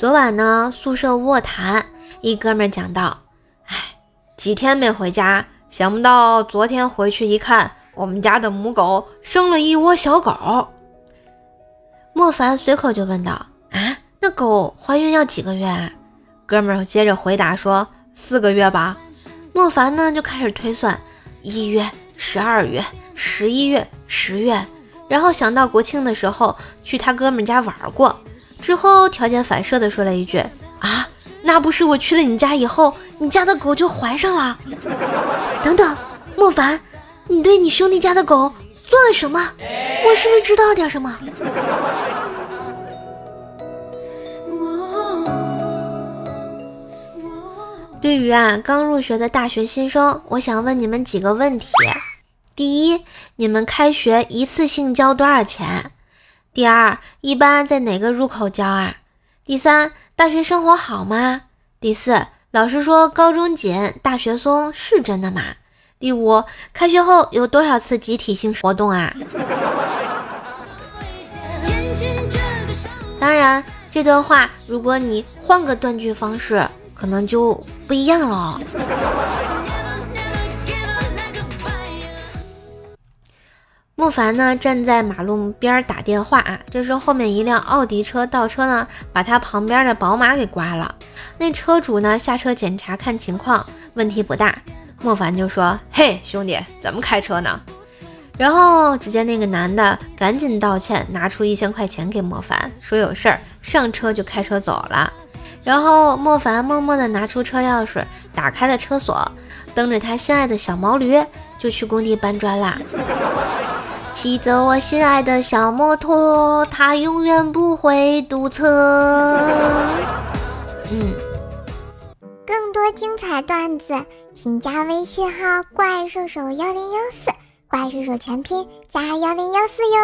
昨晚呢，宿舍卧谈，一哥们讲到，哎，几天没回家，想不到昨天回去一看，我们家的母狗生了一窝小狗。莫凡随口就问道，啊，那狗怀孕要几个月？啊？哥们接着回答说，四个月吧。莫凡呢就开始推算，一月、十二月、十一月、十月，然后想到国庆的时候去他哥们家玩过。之后条件反射的说了一句：“啊，那不是我去了你家以后，你家的狗就怀上了。”等等，莫凡，你对你兄弟家的狗做了什么？我是不是知道了点什么？对于啊刚入学的大学新生，我想问你们几个问题：第一，你们开学一次性交多少钱？第二，一般在哪个入口交啊？第三，大学生活好吗？第四，老师说高中紧，大学松是真的吗？第五，开学后有多少次集体性活动啊？当然，这段话如果你换个断句方式，可能就不一样了。莫凡呢，站在马路边打电话啊。这时候后面一辆奥迪车倒车呢，把他旁边的宝马给刮了。那车主呢下车检查看情况，问题不大。莫凡就说：“嘿，兄弟，怎么开车呢？”然后只见那个男的赶紧道歉，拿出一千块钱给莫凡，说有事儿，上车就开车走了。然后莫凡默默地拿出车钥匙，打开了车锁，蹬着他心爱的小毛驴就去工地搬砖啦。骑着我心爱的小摩托，它永远不会堵车。嗯，更多精彩段子，请加微信号“怪兽手幺零幺四”，怪兽手全拼加幺零幺四哟。